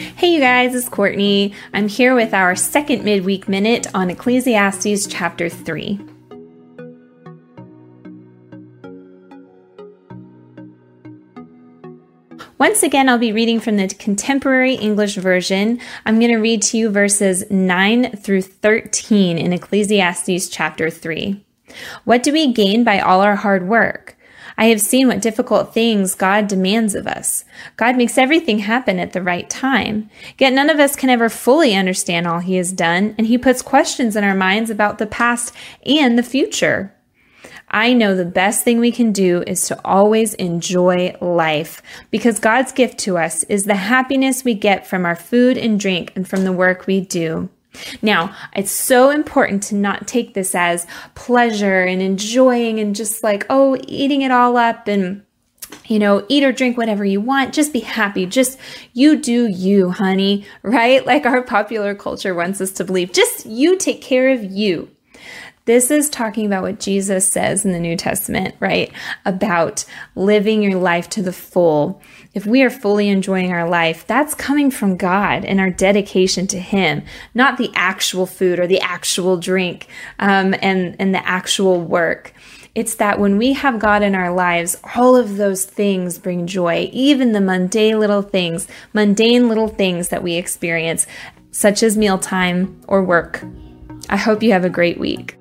Hey, you guys, it's Courtney. I'm here with our second midweek minute on Ecclesiastes chapter 3. Once again, I'll be reading from the contemporary English version. I'm going to read to you verses 9 through 13 in Ecclesiastes chapter 3. What do we gain by all our hard work? I have seen what difficult things God demands of us. God makes everything happen at the right time. Yet none of us can ever fully understand all He has done, and He puts questions in our minds about the past and the future. I know the best thing we can do is to always enjoy life because God's gift to us is the happiness we get from our food and drink and from the work we do. Now, it's so important to not take this as pleasure and enjoying and just like, oh, eating it all up and you know, eat or drink whatever you want. Just be happy. Just you do you, honey, right? Like our popular culture wants us to believe. Just you take care of you. This is talking about what Jesus says in the New Testament, right? About living your life to the full. If we are fully enjoying our life, that's coming from God and our dedication to Him, not the actual food or the actual drink um, and, and the actual work. It's that when we have God in our lives, all of those things bring joy, even the mundane little things, mundane little things that we experience, such as mealtime or work. I hope you have a great week.